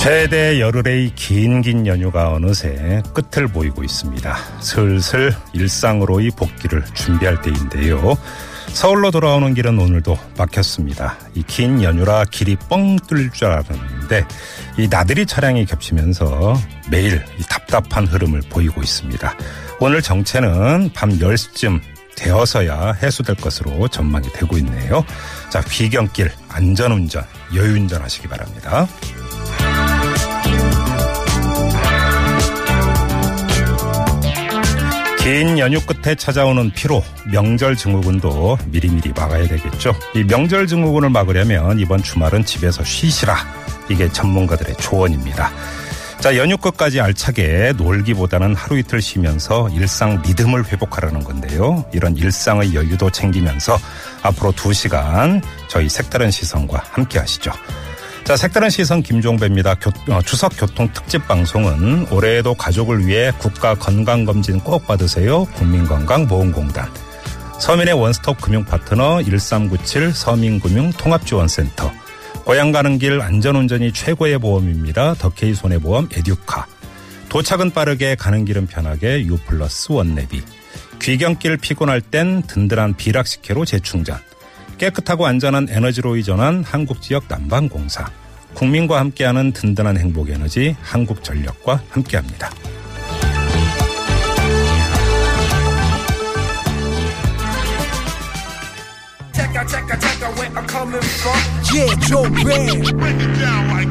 최대 열흘의 긴긴 연휴가 어느새 끝을 보이고 있습니다. 슬슬 일상으로의 복귀를 준비할 때인데요. 서울로 돌아오는 길은 오늘도 막혔습니다. 이 긴 연휴라 길이 뻥 뚫릴 줄 알았는데 이 나들이 차량이 겹치면서 매일 이 답답한 흐름을 보이고 있습니다. 오늘 정체는 밤 10시쯤 되어서야 해소될 것으로 전망이 되고 있네요. 자, 귀경길 안전운전, 여유운전 하시기 바랍니다. 긴 연휴 끝에 찾아오는 피로, 명절 증후군도 미리미리 막아야 되겠죠. 이 명절 증후군을 막으려면 이번 주말은 집에서 쉬시라. 이게 전문가들의 조언입니다. 자, 연휴 끝까지 알차게 놀기보다는 하루 이틀 쉬면서 일상 리듬을 회복하라는 건데요. 이런 일상의 여유도 챙기면서 앞으로 두 시간 저희 색다른 시선과 함께 하시죠. 자, 색다른 시선 김종배입니다. 교, 어, 추석 교통 특집 방송은 올해에도 가족을 위해 국가 건강 검진 꼭 받으세요. 국민건강보험공단. 서민의 원스톱 금융 파트너 1397 서민금융 통합지원센터. 고향 가는 길 안전운전이 최고의 보험입니다. 더케이 손해보험 에듀카. 도착은 빠르게 가는 길은 편하게 유플러스 원내비. 귀경길 피곤할 땐 든든한 비락식혜로 재충전. 깨끗하고 안전한 에너지로 이전한 한국 지역 난방공사. 국민과 함께하는 든든한 행복 에너지 한국전력과 함께합니다.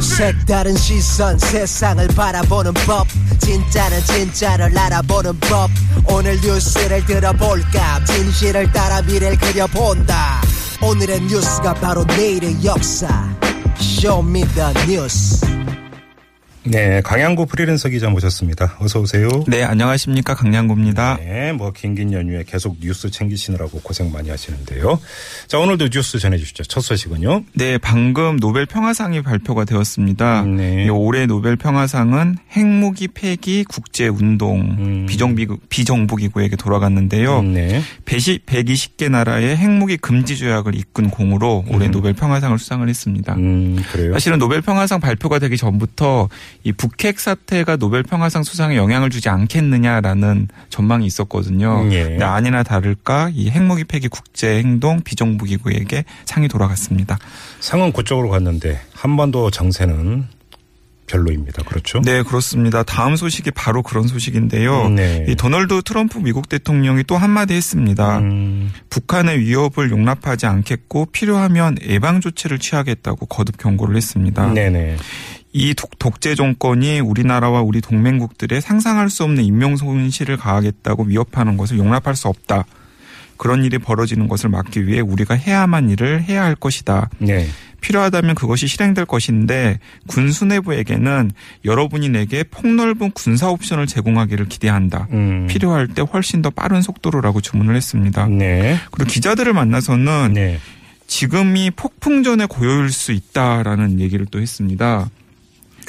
색다른 시선 세상을 바라보는 법. 진짜는 진짜를 알아보는 법. 오늘 뉴스를 들어볼까? 진실을 따라 미래를 그려본다 오늘의 뉴스가 바로 내일의 역사. show me the 뉴스 네, 강양구 프리랜서 기자 모셨습니다. 어서 오세요. 네, 안녕하십니까. 강양구입니다. 네, 뭐 긴긴 연휴에 계속 뉴스 챙기시느라고 고생 많이 하시는데요. 자, 오늘도 뉴스 전해주시죠. 첫 소식은요. 네, 방금 노벨 평화상이 발표가 되었습니다. 네. 이 올해 노벨 평화상은 핵무기 폐기 국제 운동 음. 비정비국 비정부기구에게 돌아갔는데요. 네. 120, 120개 나라의 핵무기 금지 조약을 이끈 공으로 올해 노벨 평화상을 수상을 했습니다. 음, 그래요. 사실은 노벨 평화상 발표가 되기 전부터 이 북핵 사태가 노벨 평화상 수상에 영향을 주지 않겠느냐라는 전망이 있었거든요. 음, 예. 근데 아니나 다를까 이 핵무기 폐기 국제 행동 비정부 기구에게 상이 돌아갔습니다. 상은 그쪽으로 갔는데 한 번도 정세는 별로입니다. 그렇죠? 네, 그렇습니다. 다음 소식이 바로 그런 소식인데요. 네. 이 도널드 트럼프 미국 대통령이 또 한마디 했습니다. 음, 북한의 위협을 용납하지 않겠고 필요하면 예방 조치를 취하겠다고 거듭 경고를 했습니다. 네네. 이 독, 독재 정권이 우리나라와 우리 동맹국들의 상상할 수 없는 인명 손실을 가하겠다고 위협하는 것을 용납할 수 없다. 그런 일이 벌어지는 것을 막기 위해 우리가 해야만 일을 해야 할 것이다. 네. 필요하다면 그것이 실행될 것인데 군 수뇌부에게는 여러분이 내게 폭넓은 군사 옵션을 제공하기를 기대한다. 음, 필요할 때 훨씬 더 빠른 속도로라고 주문을 했습니다. 네. 그리고 기자들을 만나서는 네. 지금이 폭풍전의 고요일 수 있다라는 얘기를 또 했습니다.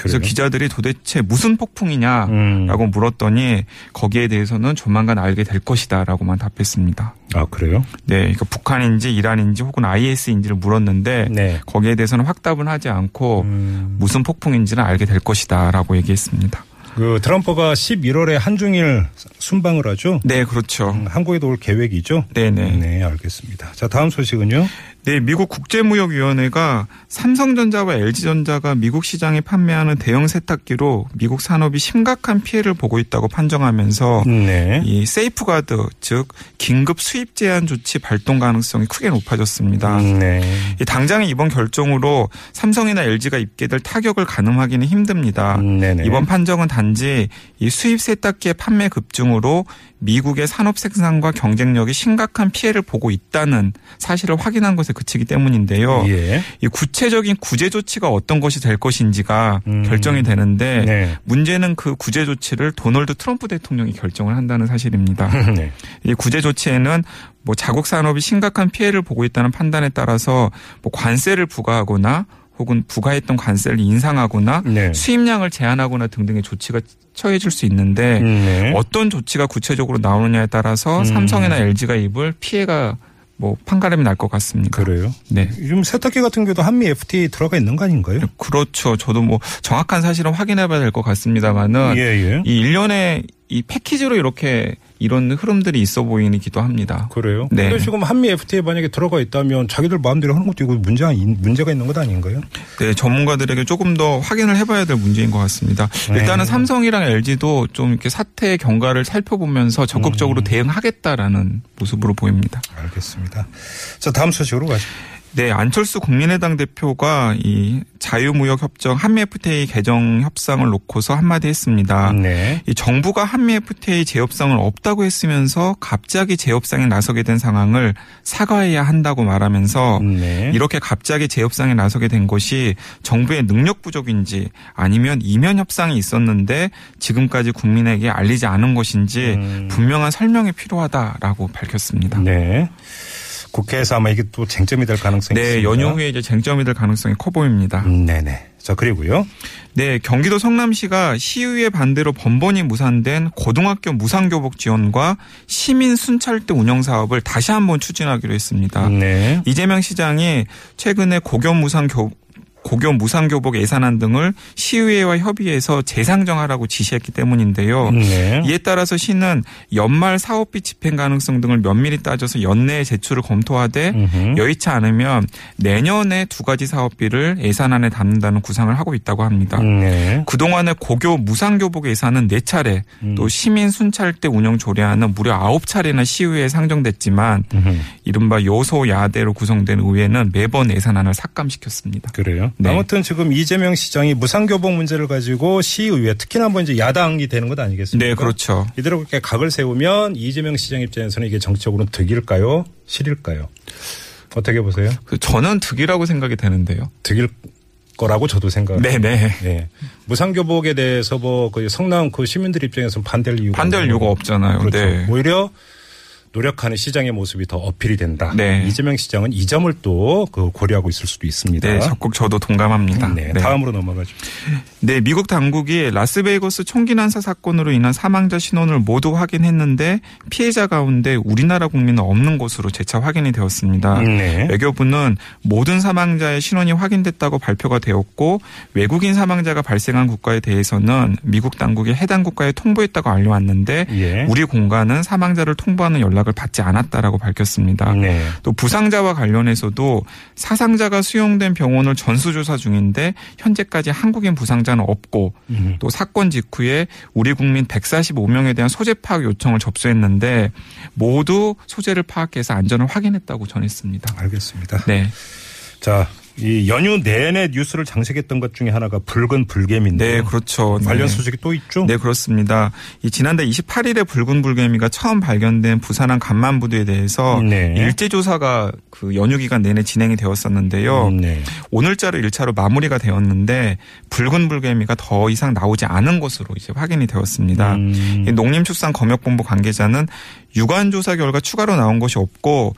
그래서 그래요? 기자들이 도대체 무슨 폭풍이냐라고 음. 물었더니 거기에 대해서는 조만간 알게 될 것이다라고만 답했습니다. 아, 그래요? 네, 그러니까 북한인지 이란인지 혹은 IS인지를 물었는데 네. 거기에 대해서는 확답은 하지 않고 음, 무슨 폭풍인지는 알게 될 것이다라고 얘기했습니다. 그 트럼프가 11월에 한중일 순방을 하죠? 네, 그렇죠. 음, 한국에도 올 계획이죠? 네네. 네, 알겠습니다. 자, 다음 소식은요? 네, 미국 국제무역위원회가 삼성전자와 LG전자가 미국 시장에 판매하는 대형 세탁기로 미국 산업이 심각한 피해를 보고 있다고 판정하면서 네. 이 세이프가드 즉 긴급 수입 제한 조치 발동 가능성이 크게 높아졌습니다. 음, 네. 이 당장의 이번 결정으로 삼성이나 LG가 입게 될 타격을 가늠하기는 힘듭니다. 음, 네네. 이번 판정은 단지 이 수입 세탁기의 판매 급증으로 미국의 산업 생산과 경쟁력이 심각한 피해를 보고 있다는 사실을 확인한 것에 것에 그치기 때문인데요. 예. 이 구체적인 구제 조치가 어떤 것이 될 것인지가 음. 결정이 되는데 네. 문제는 그 구제 조치를 도널드 트럼프 대통령이 결정을 한다는 사실입니다. 네. 이 구제 조치에는 뭐 자국 산업이 심각한 피해를 보고 있다는 판단에 따라서 뭐 관세를 부과하거나 혹은 부과했던 관세를 인상하거나 네. 수입량을 제한하거나 등등의 조치가 처해질 수 있는데 네. 어떤 조치가 구체적으로 나오느냐에 따라서 음. 삼성이나 LG가 입을 피해가 뭐 판가름이 날 것 같습니다. 그래요? 네. 요즘 세탁기 같은 경우도 한미 FTA 들어가 있는 거 아닌가요? 그렇죠. 저도 뭐 정확한 사실은 확인해 봐야 될 것 같습니다만은 예, 예. 이 일련의 이 패키지로 이렇게 이런 흐름들이 있어 보이기도 합니다. 그래요? 네. 근데 지금 한미 FTA 만약에 들어가 있다면 자기들 마음대로 하는 것도 이거 문제가, 문제가 있는 것 아닌가요? 네, 전문가들에게 조금 더 확인을 해봐야 될 문제인 것 같습니다. 네. 일단은 삼성이랑 LG도 좀 이렇게 사태의 경과를 살펴보면서 음. 적극적으로 대응하겠다라는 모습으로 보입니다. 알겠습니다. 자, 다음 소식으로 가죠. 네, 안철수 국민의당 대표가 이 자유무역 협정 한미 FTA 개정 협상을 놓고서 한마디 했습니다. 네. 이 정부가 한미 FTA 재협상을 없다고 했으면서 갑자기 재협상에 나서게 된 상황을 사과해야 한다고 말하면서 네. 이렇게 갑자기 재협상에 나서게 된 것이 정부의 능력 부족인지 아니면 이면 협상이 있었는데 지금까지 국민에게 알리지 않은 것인지 음. 분명한 설명이 필요하다라고 밝혔습니다. 네. 국회에서 아마 이게 또 쟁점이 될 가능성이 네, 있습니다. 연휴 후에 이제 쟁점이 될 가능성이 커 보입니다. 음, 네네. 자, 그리고요. 네, 경기도 성남시가 시의회 반대로 번번이 무산된 고등학교 무상교복 지원과 시민 순찰대 운영 사업을 다시 한번 추진하기로 했습니다. 네. 이재명 시장이 최근에 고교 무상 교 고교 무상교복 예산안 등을 시의회와 협의해서 재상정하라고 지시했기 때문인데요. 네. 이에 따라서 시는 연말 사업비 집행 가능성 등을 면밀히 따져서 연내에 제출을 검토하되 음흠. 여의치 않으면 내년에 두 가지 사업비를 예산안에 담는다는 구상을 하고 있다고 합니다. 네. 그동안의 고교 무상교복 예산은 4차례 음. 또 시민 순찰대 운영 조례안은 무려 9차례나 시의회에 상정됐지만 음흠. 이른바 요소야대로 구성된 의회는 매번 예산안을 삭감시켰습니다. 그래요. 네. 아무튼 지금 이재명 시장이 무상교복 문제를 가지고 시의회 특히나 뭐 이제 야당이 되는 것 아니겠습니까? 네, 그렇죠. 이대로 그렇게 각을 세우면 이재명 시장 입장에서는 이게 정치적으로 득일까요? 실일까요? 어떻게 보세요? 그 저는 득이라고 생각이 되는데요. 득일 거라고 저도 생각합니다. 네네. 예. 무상교복에 대해서 뭐, 그 성남 그 시민들 입장에서는 반대할 이유가. 반대할 이유가. 없잖아요. 그렇죠. 네. 오히려 노력하는 시장의 모습이 더 어필이 된다. 네. 이재명 시장은 이 점을 또 그 고려하고 있을 수도 있습니다. 네, 적극 저도 동감합니다. 네, 다음으로 넘어가죠. 네, 미국 당국이 라스베이거스 총기 난사 사건으로 인한 사망자 신원을 모두 확인했는데 피해자 가운데 우리나라 국민은 없는 것으로 재차 확인이 되었습니다. 네. 외교부는 모든 사망자의 신원이 확인됐다고 발표가 되었고 외국인 사망자가 발생한 국가에 대해서는 미국 당국이 해당 국가에 통보했다고 알려왔는데 예. 우리 공간은 사망자를 통보하는 연락 을 받지 않았다라고 밝혔습니다. 네. 또 부상자와 관련해서도 사상자가 수용된 병원을 전수조사 중인데 현재까지 한국인 부상자는 없고 음. 또 사건 직후에 우리 국민 145명에 대한 소재 파악 요청을 접수했는데 모두 소재를 파악해서 안전을 확인했다고 전했습니다. 알겠습니다. 네. 자, 이 연휴 내내 뉴스를 장식했던 것 중에 하나가 붉은 불개미인데. 네, 그렇죠. 관련 네. 소식이 또 있죠? 네, 그렇습니다. 이 지난달 28일에 붉은 불개미가 처음 발견된 부산항 간만부두에 대해서 네. 일제 조사가 그 연휴 기간 내내 진행이 되었었는데요. 음, 네. 오늘자로 1차로 마무리가 되었는데 붉은 불개미가 더 이상 나오지 않은 것으로 이제 확인이 되었습니다. 음. 이 농림축산검역본부 관계자는 유관 조사 결과 추가로 나온 것이 없고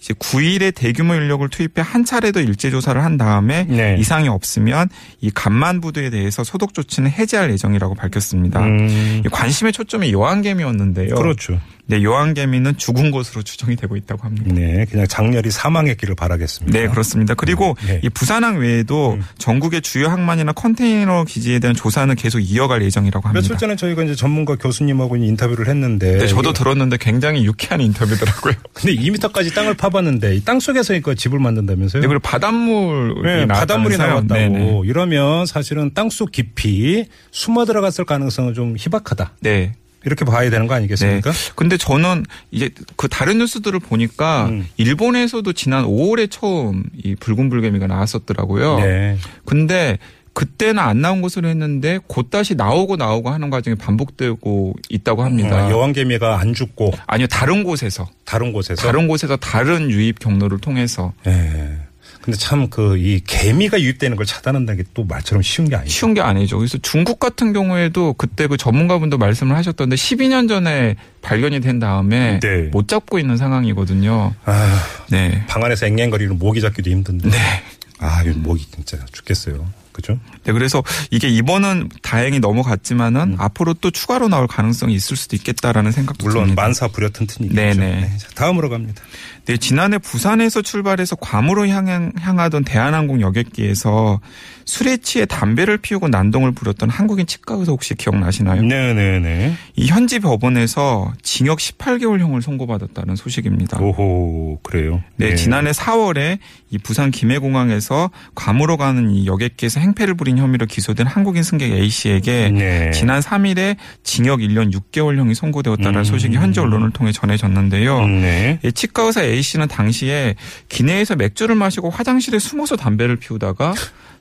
이제 9일에 대규모 인력을 투입해 한 차례 더 일제 조사를 한 다음에 네. 이상이 없으면 이 간만 부두에 대해서 소독 조치는 해제할 예정이라고 밝혔습니다. 음. 이 관심의 초점이 여왕개미였는데요. 그렇죠. 네, 여왕개미는 죽은 것으로 추정이 되고 있다고 합니다. 네, 그냥 장렬히 사망했기를 바라겠습니다. 네, 그렇습니다. 그리고 네. 이 부산항 외에도 음. 전국의 주요 항만이나 컨테이너 기지에 대한 조사는 계속 이어갈 예정이라고 합니다. 며칠 전에 저희가 이제 전문가 교수님하고 인터뷰를 했는데. 네, 저도 들었는데 굉장히 유쾌한 인터뷰더라고요. 근데 2m까지 땅을 파봤는데 이땅 속에서 그 집을 만든다면서요? 네, 그리고 바닷물이 네, 바닷물이? 나왔다고. 네네. 이러면 사실은 땅 속 깊이 숨어 들어갔을 가능성은 좀 희박하다. 네. 이렇게 봐야 되는 거 네. 아니겠습니까? 근데 저는 이제 그 다른 뉴스들을 보니까 음. 일본에서도 지난 5월에 처음 이 붉은 불개미가 나왔었더라고요. 네. 근데 그때는 안 나온 것으로 했는데 곧 다시 나오고 나오고 하는 과정이 반복되고 있다고 합니다. 어, 여왕개미가 안 죽고 아니요 다른 곳에서 다른 곳에서 다른 곳에서 다른 유입 경로를 통해서 예. 근데 참 그 이 개미가 유입되는 걸 차단한다는 게 또 말처럼 쉬운 게 아니죠. 쉬운 게 아니죠. 그래서 중국 같은 경우에도 그때 그 전문가분도 말씀을 하셨던데 12년 전에 발견이 된 다음에 네. 못 잡고 있는 상황이거든요. 아, 네. 방 안에서 앵앵거리는 모기 잡기도 힘든데. 아, 이 모기 진짜 죽겠어요. 그죠? 네, 그래서 이게 이번은 다행히 넘어갔지만은 앞으로 또 추가로 나올 가능성이 있을 수도 있겠다라는 생각도 물론 듭니다. 만사 불여 튼튼이겠죠. 네네. 자, 다음으로 갑니다. 네, 지난해 부산에서 출발해서 괌으로 향한, 향하던 대한항공 여객기에서 술에 취해 담배를 피우고 난동을 부렸던 한국인 치과 의사 혹시 기억나시나요? 네네네. 이 현지 법원에서 징역 18개월형을 선고받았다는 소식입니다. 오호, 그래요. 네, 예. 지난해 4월에 이 부산 김해공항에서 괌으로 가는 이 여객기에서 행패를 부린 혐의로 기소된 한국인 승객 A 씨에게 네. 지난 3일에 징역 1년 6개월형이 선고되었다는 음. 소식이 현지 언론을 통해 전해졌는데요. 음, 네. 이 치과 의사 A 씨는 당시에 기내에서 맥주를 마시고 화장실에 숨어서 담배를 피우다가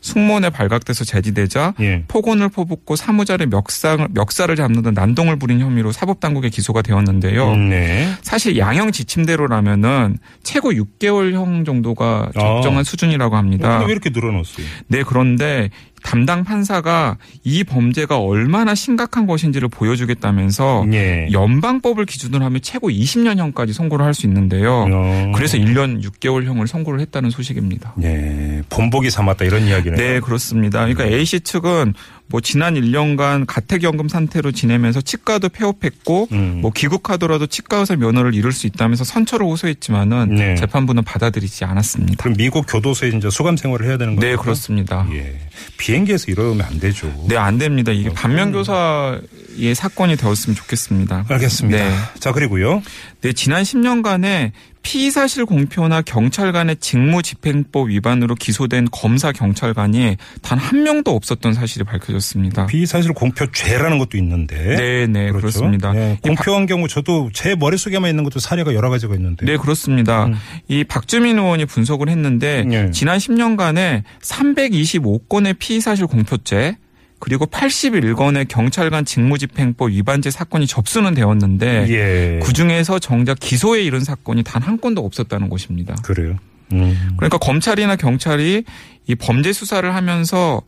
숙모에 발각돼서 제지되자 예. 폭언을 퍼붓고 사무자의 멱살, 멱살을 잡는 등 난동을 부린 혐의로 사법당국에 기소가 되었는데요. 음, 네. 사실 양형 지침대로라면은 최고 6개월형 정도가 적정한 아. 수준이라고 합니다. 왜 이렇게 늘어났어요? 네, 그런데 담당 판사가 이 범죄가 얼마나 심각한 것인지를 보여주겠다면서 예. 연방법을 기준으로 하면 최고 20년형까지 선고를 할 수 있는데요. 어. 그래서 1년 6개월형을 선고를 했다는 소식입니다. 예. 본보기 삼았다 이런 이야기는. 네, 그렇습니다. 그러니까 A씨 측은 뭐 지난 1년간 가택연금 상태로 지내면서 치과도 폐업했고 음. 뭐 귀국하더라도 치과 의사 면허를 잃을 수 있다면서 선처를 호소했지만은 네. 재판부는 받아들이지 않았습니다. 그럼 미국 교도소에 이제 수감 생활을 해야 되는 거예요? 네, 그렇습니다. 예. 비행기에서 이러면 안 되죠. 네, 안 됩니다. 이게 반면교사의 사건이 되었으면 좋겠습니다. 알겠습니다. 네. 자, 그리고요. 네, 지난 10년간에 피의 사실 공표나 경찰관의 직무집행법 위반으로 기소된 검사 경찰관이 단 한 명도 없었던 사실이 밝혀졌습니다. 비사실 공표죄라는 것도 있는데. 네, 네, 그렇죠. 그렇습니다. 네, 이 공표한 경우 저도 제 머릿속에만 있는 것도 사례가 여러 가지가 있는데. 네, 그렇습니다. 이 박주민 의원이 분석을 했는데 음. 네. 지난 10년간에 325건의 피의사실 공표죄 그리고 81건의 경찰관 직무집행법 위반죄 사건이 접수는 되었는데 예. 그 중에서 정작 기소에 이른 사건이 단 한 건도 없었다는 것입니다. 그래요. 음. 그러니까 검찰이나 경찰이 이 범죄 수사를 하면서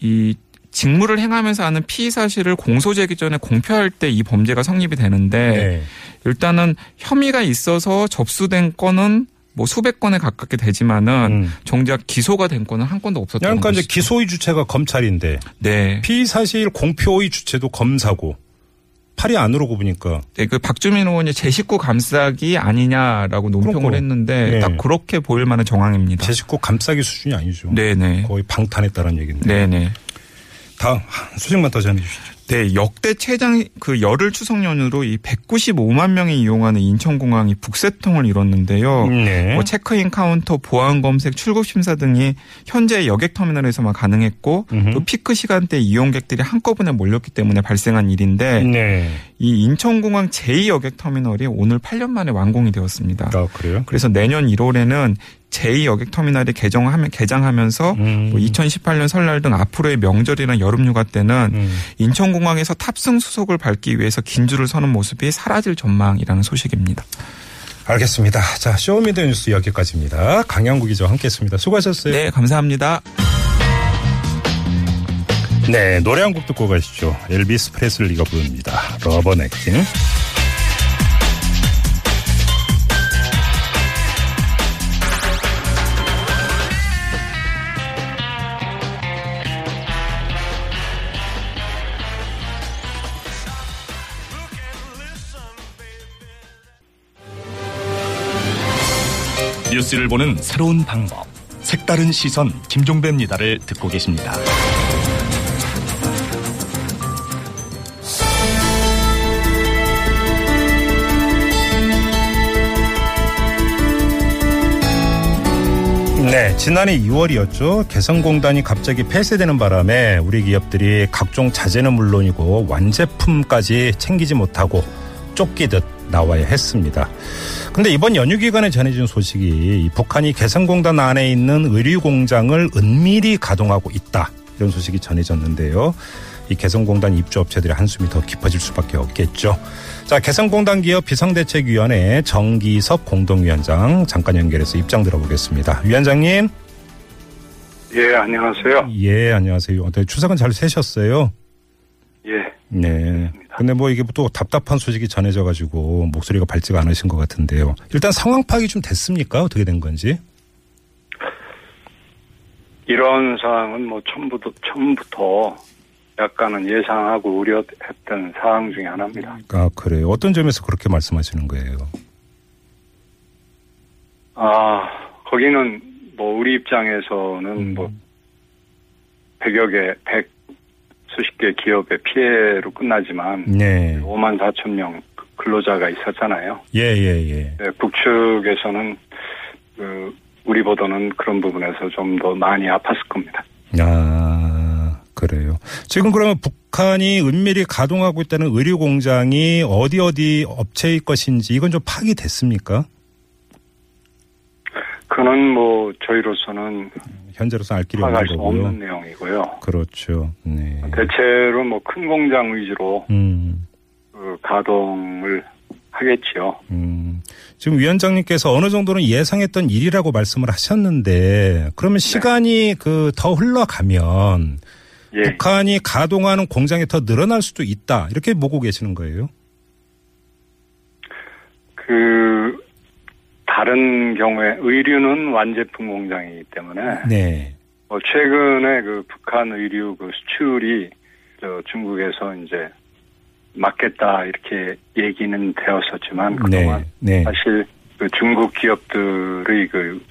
이 직무를 행하면서 하는 피의 사실을 공소 제기 전에 공표할 때 이 범죄가 성립이 되는데 네. 일단은 혐의가 있어서 접수된 건은 뭐 수백 건에 가깝게 되지만은 음. 정작 기소가 된 건은 한 건도 없었다는 그러니까 이제. 기소의 주체가 검찰인데 네. 피의사실 공표의 주체도 검사고 팔이 안으로 굽으니까 네, 그 박주민 의원이 제 식구 감싸기 아니냐라고 논평을. 했는데 네. 딱 그렇게 보일 만한 정황입니다. 제 식구 감싸기 수준이 아니죠. 네네. 거의 방탄했다는 얘기인데. 네네. 다음 소식만 더 전해 주시죠. 네, 역대 최장 그 열흘 추석 연휴로 이 195만 명이 이용하는 인천공항이 북새통을 이뤘는데요. 네. 뭐 체크인 카운터, 보안 검색, 출국 심사 등이 현재 여객 터미널에서만 가능했고 음흠. 또 피크 시간대 이용객들이 한꺼번에 몰렸기 때문에 발생한 일인데 네. 이 인천공항 제2 여객 터미널이 오늘 8년 만에 완공이 되었습니다. 아, 그래요? 그래서 내년 1월에는 제2 여객 터미널이 개정하면 개장하면서 음. 뭐 2018년 설날 등 앞으로의 명절이나 여름휴가 때는 음. 인천공항에서 탑승 수속을 밟기 위해서 긴 줄을 서는 모습이 사라질 전망이라는 소식입니다. 알겠습니다. 자, show me the 뉴스 여기까지입니다. 강양구 기자와 함께했습니다. 수고하셨어요. 네, 감사합니다. 네, 노래 한 곡 듣고 가시죠. 엘비스 프레슬리가 부릅니다. Rubberneckin'. 뉴스를 보는 새로운 방법. 색다른 시선 김종배입니다를 듣고 계십니다. 네, 지난해 2월이었죠. 개성공단이 갑자기 폐쇄되는 바람에 우리 기업들이 각종 자재는 물론이고 완제품까지 챙기지 못하고 쫓기듯 나와야 했습니다. 근데 이번 연휴 기간에 전해진 소식이 이 북한이 개성공단 안에 있는 의류 공장을 은밀히 가동하고 있다. 이런 소식이 전해졌는데요. 이 개성공단 입주업체들의 한숨이 더 깊어질 수밖에 없겠죠. 자, 개성공단 기업 비상대책위원회 정기섭 공동위원장 잠깐 연결해서 입장 들어보겠습니다. 위원장님. 예, 안녕하세요. 예, 안녕하세요. 어떻게 추석은 잘 세셨어요? 예. 네. 근데 뭐 이게 또 답답한 소식이 전해져 가지고 목소리가 밝지가 않으신 것 같은데요. 일단 상황 파악이 좀 됐습니까? 어떻게 된 건지? 이런 상황은 뭐 처음부터, 처음부터 약간은 예상하고 우려했던 사항 중에 하나입니다. 아, 그래요. 어떤 점에서 그렇게 말씀하시는 거예요? 아, 거기는 뭐 우리 입장에서는 음. 뭐 100여 개, 100 수십 개 기업의 피해로 끝나지만 네. 5만 4천 명 근로자가 있었잖아요. 예, 예, 예. 네, 북측에서는 그 우리 보다는 그런 부분에서 좀 더 많이 아팠을 겁니다. 아, 그래요. 지금 그러면 북한이 은밀히 가동하고 있다는 의류 공장이 어디 어디 업체의 것인지 이건 좀 파악이 됐습니까? 그는 뭐 저희로서는 현재로서 알 길이 없는 수 거고요. 없는 내용이고요. 그렇죠. 네. 대체로 뭐 큰 공장 위주로 음, 그 가동을 하겠지요. 음. 지금 위원장님께서 어느 정도는 예상했던 일이라고 말씀을 하셨는데 그러면 시간이 그더 흘러가면 예, 북한이 가동하는 공장이 더 늘어날 수도 있다 이렇게 보고 계시는 거예요? 그 다른 경우에 의류는 완제품 공장이기 때문에 네. 뭐 최근에 그 북한 의류 그 수출이 저 중국에서 이제 막겠다 이렇게 얘기는 되었었지만 그동안 네. 네. 사실 그 중국 기업들의 그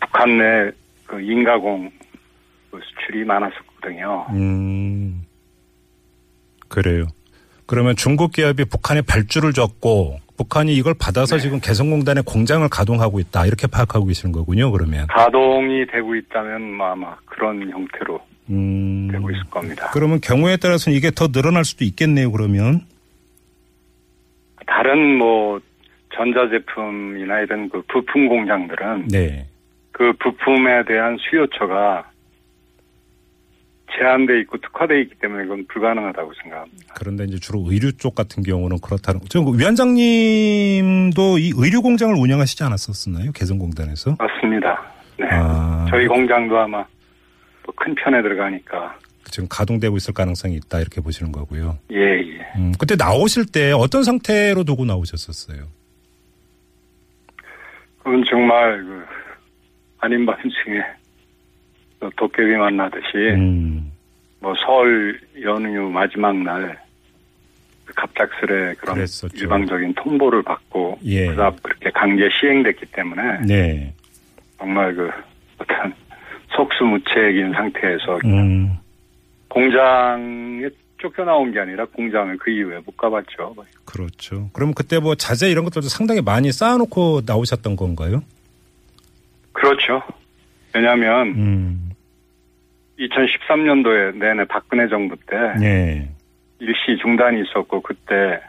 북한 내 그 인가공 그 수출이 많았었거든요. 음, 그래요. 그러면 중국 기업이 북한에 발주를 줬고 북한이 이걸 받아서 네. 지금 개성공단의 공장을 가동하고 있다 이렇게 파악하고 계시는 거군요. 그러면. 가동이 되고 있다면 뭐 아마 그런 형태로 음, 되고 있을 겁니다. 그러면 경우에 따라서는 이게 더 늘어날 수도 있겠네요. 그러면. 다른 뭐 전자제품이나 이런 그 부품 공장들은 네. 그 부품에 대한 수요처가 제한돼 있고 특화돼 있기 때문에 그건 불가능하다고 생각합니다. 그런데 이제 주로 의류 쪽 같은 경우는 그렇다는. 지금 위원장님도 이 의류 공장을 운영하시지 않았었나요? 개성공단에서? 맞습니다. 네. 아. 저희 공장도 아마 또큰 편에 들어가니까 지금 가동되고 있을 가능성이 있다 이렇게 보시는 거고요. 예, 예. 음, 그때 나오실 때 어떤 상태로 두고 나오셨었어요? 그건 정말 그 아닌 밤중에 또 도깨비 만나듯이 음, 뭐설 연휴 마지막 날 갑작스레 그런 그랬었죠. 일방적인 통보를 받고 예. 그다음 그렇게 강제 시행됐기 때문에 네. 정말 그 어떤 속수무책인 상태에서 음, 공장에 쫓겨나온 게 아니라 공장을 그 이후에 못 가봤죠. 그렇죠. 그럼 그때 뭐 자재 이런 것들도 상당히 많이 쌓아놓고 나오셨던 건가요? 그렇죠. 왜냐하면 음, 2013년도에 내내 박근혜 정부 때 네. 일시 중단이 있었고 그때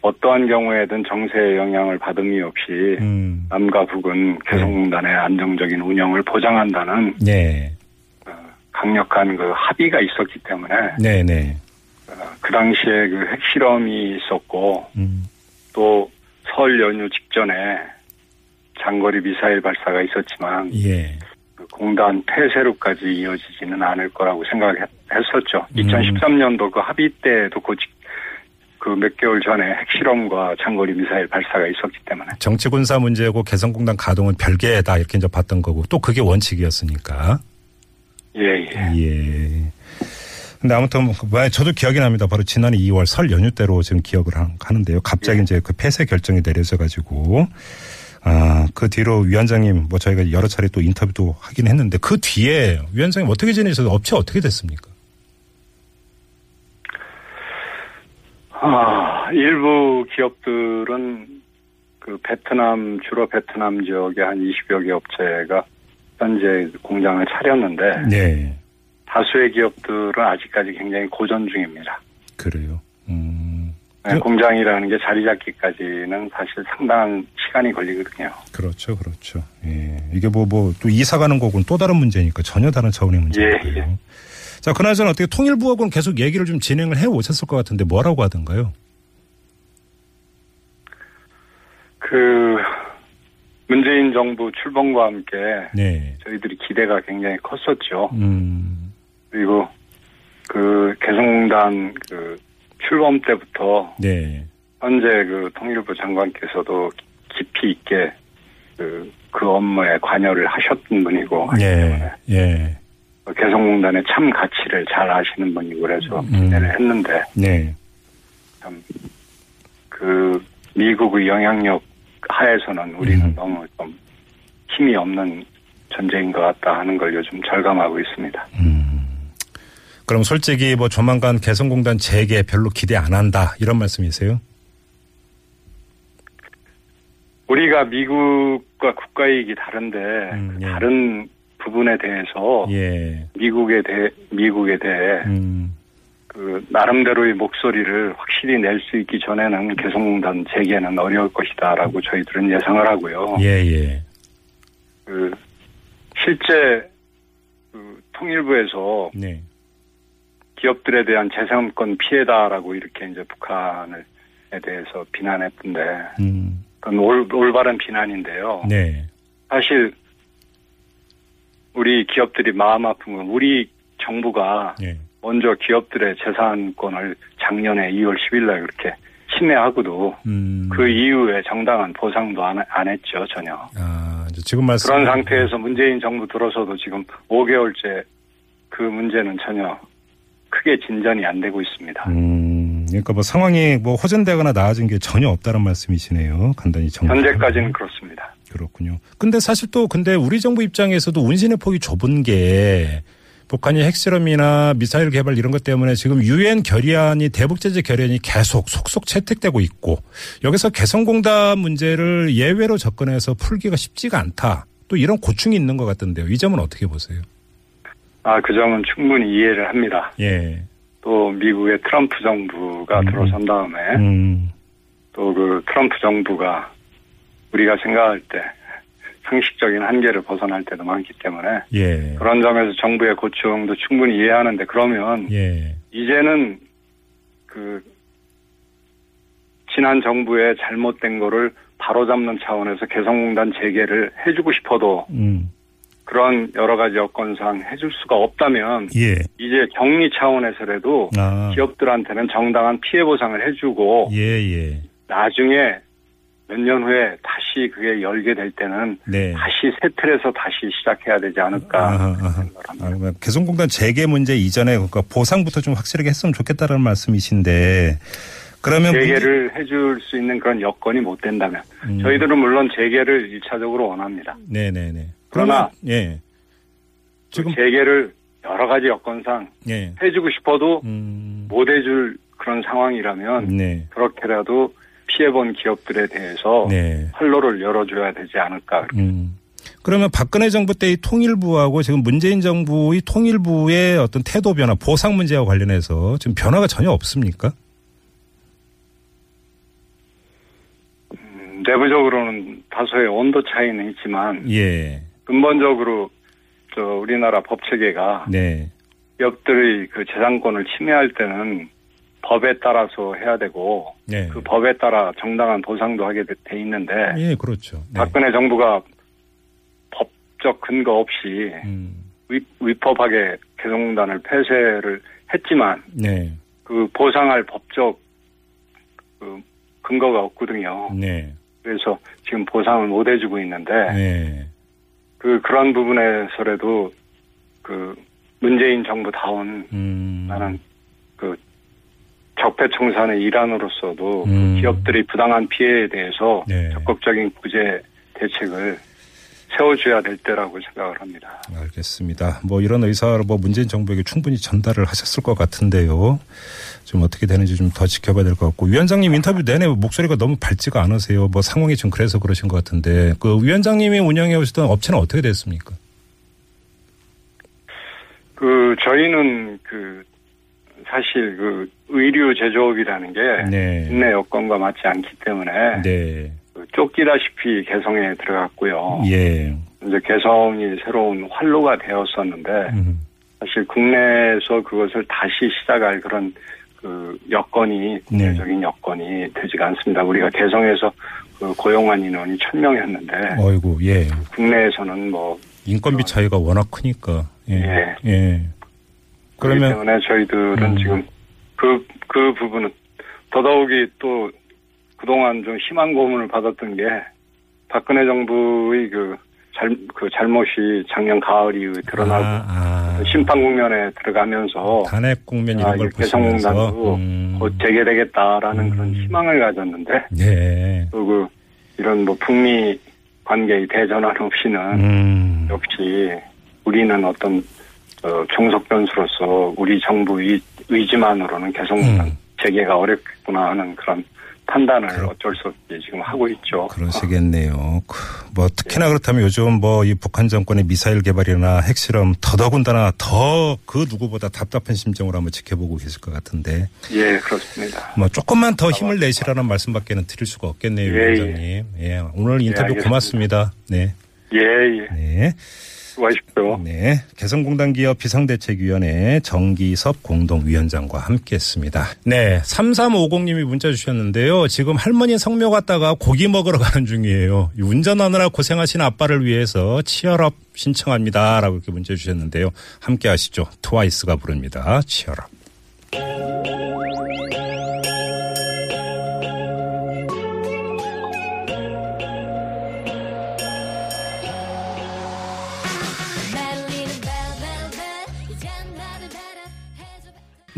어떠한 경우에든 정세의 영향을 받음 이 없이 음, 남과 북은 개성공단의 안정적인 운영을 보장한다는 네. 강력한 그 합의가 있었기 때문에 네, 네. 그 당시에 그 핵실험이 있었고 음, 또설 연휴 직전에 장거리 미사일 발사가 있었지만 예. 그 공단 폐쇄로까지 이어지지는 않을 거라고 생각했었죠. 음. 2013년도 그 합의 때도 그몇 개월 전에 핵실험과 장거리 미사일 발사가 있었기 때문에 정치 군사 문제고 개성공단 가동은 별개다 이렇게 이제 봤던 거고 또 그게 원칙이었으니까. 예예 예. 근데 아무튼 뭐 저도 기억이 납니다. 바로 지난해 2월 설 연휴 때로 지금 기억을 하- 하는데요. 갑자기 예. 이제 그 폐쇄 결정이 내려져 가지고 아, 그 뒤로 위원장님 뭐 저희가 여러 차례 또 인터뷰도 하긴 했는데 그 뒤에 위원장님 어떻게 지내셔서 업체 어떻게 됐습니까? 아 일부 기업들은 그 베트남 주로 베트남 지역의 한 20여 개 업체가 현재 공장을 차렸는데 네. 다수의 기업들은 아직까지 굉장히 고전 중입니다. 그래요. 음. 네, 저- 공장이라는 게 자리 잡기까지는 사실 상당한 시간이 걸리거든요. 그렇죠, 그렇죠. 예. 이게 뭐, 뭐, 또 이사 가는 거고는 또 다른 문제니까 전혀 다른 차원의 문제고요. 예, 예. 자, 그나저나 어떻게 통일부하고는 계속 얘기를 좀 진행을 해 오셨을 것 같은데 뭐라고 하던가요? 그 문재인 정부 출범과 함께 네. 저희들이 기대가 굉장히 컸었죠. 음, 그리고 그 개성공단 그 출범 때부터 네. 현재 그 통일부 장관께서도 깊이 있게 그, 그 업무에 관여를 하셨던 분이고 예, 예. 개성공단의 참 가치를 잘 아시는 분이고 그래서 음. 기대를 했는데 네. 참그 미국의 영향력 하에서는 우리는 음. 너무 좀 힘이 없는 존재인 것 같다 하는 걸 요즘 절감하고 있습니다. 그럼 솔직히 뭐 조만간 개성공단 재개 별로 기대 안 한다 이런 말씀이세요? 우리가 미국과 국가이익이 다른데 음, 예. 다른 부분에 대해서 예. 미국에 대해 미국에 대해 음, 그 나름대로의 목소리를 확실히 낼 수 있기 전에는 개성공단 재개는 어려울 것이다라고 저희들은 예상을 하고요. 예, 예. 그 실제 그 통일부에서 네. 기업들에 대한 재산권 피해다라고 이렇게 이제 북한을 에 대해서 비난했던데 음, 그건 올, 올바른 비난인데요. 네. 사실 우리 기업들이 마음 아픈 건 우리 정부가 예. 먼저 기업들의 재산권을 작년에 2월 10일 날 그렇게 침해하고도 음. 그 이후에 정당한 보상도 안, 안 했죠 전혀. 아, 지금 말씀 그런 상태에서 문재인 정부 들어서도 지금 5개월째 그 문제는 전혀 크게 진전이 안 되고 있습니다. 음, 그러니까 뭐 상황이 뭐 호전되거나 나아진 게 전혀 없다는 말씀이시네요. 간단히 정리. 현재까지는 그렇습니다. 그렇군요. 근데 사실 또 근데 우리 정부 입장에서도 운신의 폭이 좁은 게 북한이 핵실험이나 미사일 개발 이런 것 때문에 지금 유엔 결의안이 대북 제재 결의안이 계속 속속 채택되고 있고 여기서 개성공단 문제를 예외로 접근해서 풀기가 쉽지가 않다. 또 이런 고충이 있는 것 같던데요. 이 점은 어떻게 보세요? 아, 그 점은 충분히 이해를 합니다. 예. 또 미국의 트럼프 정부가 음. 들어선 다음에 음, 또그 트럼프 정부가 우리가 생각할 때 상식적인 한계를 벗어날 때도 많기 때문에 예. 그런 점에서 정부의 고충도 충분히 이해하는데 그러면 예. 이제는 그 지난 정부의 잘못된 거를 바로잡는 차원에서 개성공단 재개를 해주고 싶어도 음, 그런 여러 가지 여건상 해줄 수가 없다면 예. 이제 격리 차원에서라도 아. 기업들한테는 정당한 피해 보상을 해주고 예, 예. 나중에 몇 년 후에 다시 그게 열게 될 때는 네. 다시 새 틀에서 다시 시작해야 되지 않을까 아하, 아하. 아, 개성공단 재개 문제 이전에 그러니까 보상부터 좀 확실하게 했으면 좋겠다는 말씀이신데 그러면 재개를 해줄 수 있는 그런 여건이 못 된다면 음. 저희들은 물론 재개를 일차적으로 원합니다. 문제- 네네네. 그러나 예 지금 재개를 여러 가지 여건상 예 해주고 싶어도 음, 못 해줄 그런 상황이라면 네. 그렇게라도 피해본 기업들에 대해서 네. 활로를 열어줘야 되지 않을까. 음. 그러면 박근혜 정부 때의 통일부하고 지금 문재인 정부의 통일부의 어떤 태도 변화, 보상 문제와 관련해서 지금 변화가 전혀 없습니까? 음, 내부적으로는 다소의 온도 차이는 있지만 예. 근본적으로 저 우리나라 법 체계가 네. 기업들의 그 재산권을 침해할 때는 법에 따라서 해야 되고 네. 그 법에 따라 정당한 보상도 하게 돼, 돼 있는데 예, 그렇죠. 네. 박근혜 정부가 법적 근거 없이 음. 위, 위법하게 개성공단을 폐쇄를 했지만 네. 그 보상할 법적 그 근거가 없거든요. 네. 그래서 지금 보상을 못 해주고 있는데 네. 그 그런 부분에서라도 그 문재인 정부 다운 음. 나는 그 적폐청산의 일환으로서도 그 음. 기업들이 부당한 피해에 대해서 네. 적극적인 구제 대책을 세워줘야 될 때라고 생각을 합니다. 알겠습니다. 뭐 이런 의사를 뭐 문재인 정부에게 충분히 전달을 하셨을 것 같은데요. 좀 어떻게 되는지 좀 더 지켜봐야 될 것 같고 위원장님 인터뷰 내내 목소리가 너무 밝지가 않으세요. 뭐 상황이 좀 그래서 그러신 것 같은데 그 위원장님이 운영해 오시던 업체는 어떻게 됐습니까? 그 저희는 그 사실 그 의류 제조업이라는 게 네. 국내 여건과 맞지 않기 때문에 네. 그 쫓기다시피 개성에 들어갔고요. 예. 이제 개성이 새로운 활로가 되었었는데 음. 사실 국내에서 그것을 다시 시작할 그런 그 여건이 국내적인 여건이 되지가 않습니다. 우리가 개성에서 그 고용한 인원이 천 명이었는데 어이구, 예. 국내에서는 뭐 인건비 차이가 워낙 크니까. 예. 예. 예. 그러면 때문에 저희들은 음. 지금 그, 그 부분은 더더욱이 또 그동안 좀 심한 고문을 받았던 게 박근혜 정부의 그, 잘, 그 잘못이 작년 가을 이후에 드러나고 아, 아. 심판 국면에 들어가면서 탄핵 국면 이런 아, 걸이 보시면서 음. 곧 재개되겠다라는 음. 그런 희망을 가졌는데 네. 또그 이런 뭐 북미 관계의 대전환 없이는 음. 역시 우리는 어떤 어, 종속 변수로서 우리 정부의 의지만으로는 개성공단 음. 재개가 어렵겠구나 하는 그런 판단을 그렇- 어쩔 수 없이 지금 하고 있죠. 그러시겠네요. 그, 뭐 특히나 그렇다면 요즘 뭐 이 북한 정권의 미사일 개발이나 핵실험 더더군다나 더 그 누구보다 답답한 심정으로 한번 지켜보고 계실 것 같은데 예, 그렇습니다. 뭐 조금만 더 힘을 내시라는 말씀밖에는 드릴 수가 없겠네요, 예, 위원장님. 예, 오늘 인터뷰. 고맙습니다. 네, 예, 예. 네, 수고하십시오. 네. 개성공단 기업 비상대책위원회 정기섭 공동위원장과 함께 했습니다. 네, 3350님이 문자 주셨는데요. 지금 할머니 성묘 갔다가 고기 먹으러 가는 중이에요. 이 운전하느라 고생하신 아빠를 위해서 치얼업 신청합니다 라고 이렇게 문자 주셨는데요. 함께 하시죠. 트와이스가 부릅니다. 치얼업.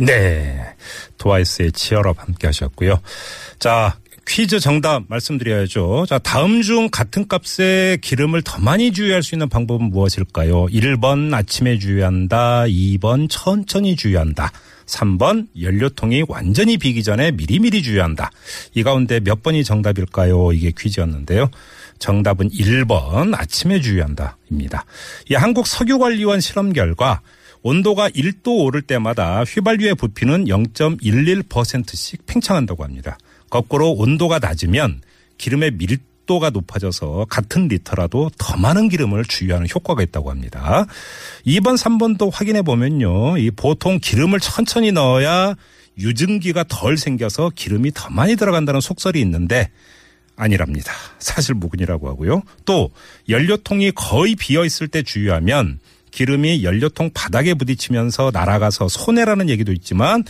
네. 트와이스의 치얼업 함께 하셨고요. 자, 퀴즈 정답 말씀드려야죠. 자, 다음 중 같은 값에 기름을 더 많이 주유할 수 있는 방법은 무엇일까요? 1번 아침에 주유한다. 2번 천천히 주유한다. 3번 연료통이 완전히 비기 전에 미리미리 주유한다. 이 가운데 몇 번이 정답일까요? 이게 퀴즈였는데요. 정답은 1번 아침에 주유한다입니다. 이 한국석유관리원 실험 결과 온도가 1도 오를 때마다 휘발유의 부피는 0.11%씩 팽창한다고 합니다. 거꾸로 온도가 낮으면 기름의 밀도가 높아져서 같은 리터라도 더 많은 기름을 주유하는 효과가 있다고 합니다. 2번, 3번도 확인해 보면요. 이 보통 기름을 천천히 넣어야 유증기가 덜 생겨서 기름이 더 많이 들어간다는 속설이 있는데 아니랍니다. 사실 무근이라고 하고요. 또 연료통이 거의 비어 있을 때 주유하면 기름이 연료통 바닥에 부딪히면서 날아가서 손해라는 얘기도 있지만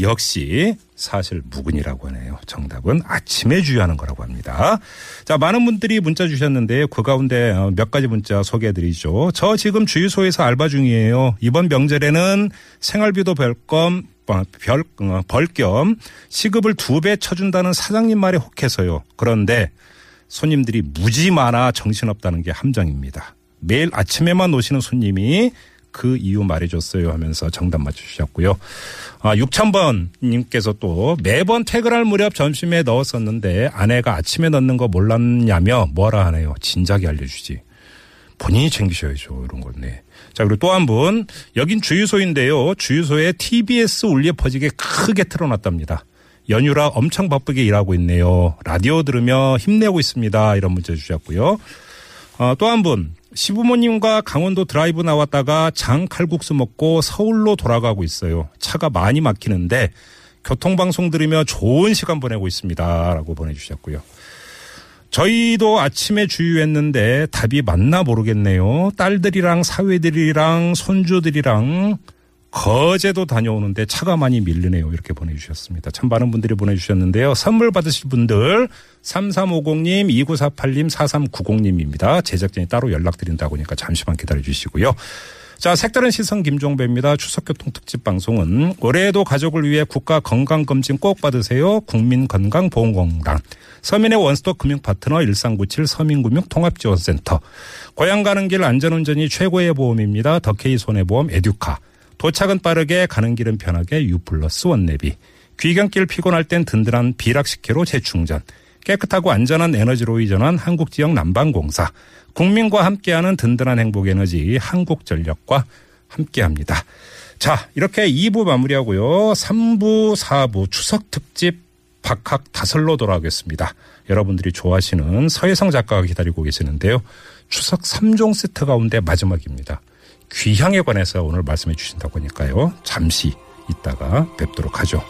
역시 사실 무근이라고 하네요. 정답은 아침에 주유하는 거라고 합니다. 자, 많은 분들이 문자 주셨는데 그 가운데 어, 몇 가지 문자 소개해 드리죠. 저 지금 주유소에서 알바 중이에요. 이번 명절에는 생활비도 별검 어, 별, 어, 벌겸 시급을 두 배 쳐준다는 사장님 말에 혹해서요. 그런데 손님들이 무지 많아 정신없다는 게 함정입니다. 매일 아침에만 오시는 손님이 그 이유 말해줬어요 하면서 정답 맞추셨고요. 아, 6,000번 님께서 또 매번 퇴근할 무렵 점심에 넣었었는데 아내가 아침에 넣는 거 몰랐냐며 뭐라 하네요. 진작에 알려주지. 본인이 챙기셔야죠. 이런 건데. 자, 그리고 또 한 분. 여긴 주유소인데요. 주유소에 TBS 울려 퍼지게 크게 틀어놨답니다. 연휴라 엄청 바쁘게 일하고 있네요. 라디오 들으며 힘내고 있습니다. 이런 문자 주셨고요. 어, 또한 분. 시부모님과 강원도 드라이브 나왔다가 장 칼국수 먹고 서울로 돌아가고 있어요. 차가 많이 막히는데 교통방송 들으며 좋은 시간 보내고 있습니다. 라고 보내주셨고요. 저희도 아침에 주유했는데 답이 맞나 모르겠네요. 딸들이랑 사회들이랑 손주들이랑 거제도 다녀오는데 차가 많이 밀리네요. 이렇게 보내주셨습니다. 참 많은 분들이 보내주셨는데요. 선물 받으실 분들 3350님, 2948님, 4390님입니다. 제작진이 따로 연락드린다고 하니까 잠시만 기다려 주시고요. 자, 색다른 시선 김종배입니다. 추석교통 특집 방송은 올해에도 가족을 위해 국가 건강검진 꼭 받으세요. 국민건강보험공단. 서민의 원스톱 금융 파트너 1397 서민금융 통합지원센터. 고향 가는 길 안전운전이 최고의 보험입니다. 더케이 손해보험 에듀카. 도착은 빠르게 가는 길은 편하게 U 플러스 원 내비. 귀경길 피곤할 땐 든든한 비락식혜로 재충전. 깨끗하고 안전한 에너지로 이전한 한국지역 난방공사. 국민과 함께하는 든든한 행복에너지 한국전력과 함께합니다. 자, 이렇게 2부 마무리하고요. 3부, 4부 추석특집 박학 다설로 돌아오겠습니다. 여러분들이 좋아하시는 서혜성 작가가 기다리고 계시는데요. 추석 3종 세트 가운데 마지막입니다. 귀향에 관해서 오늘 말씀해 주신다고 하니까요. 잠시 있다가 뵙도록 하죠.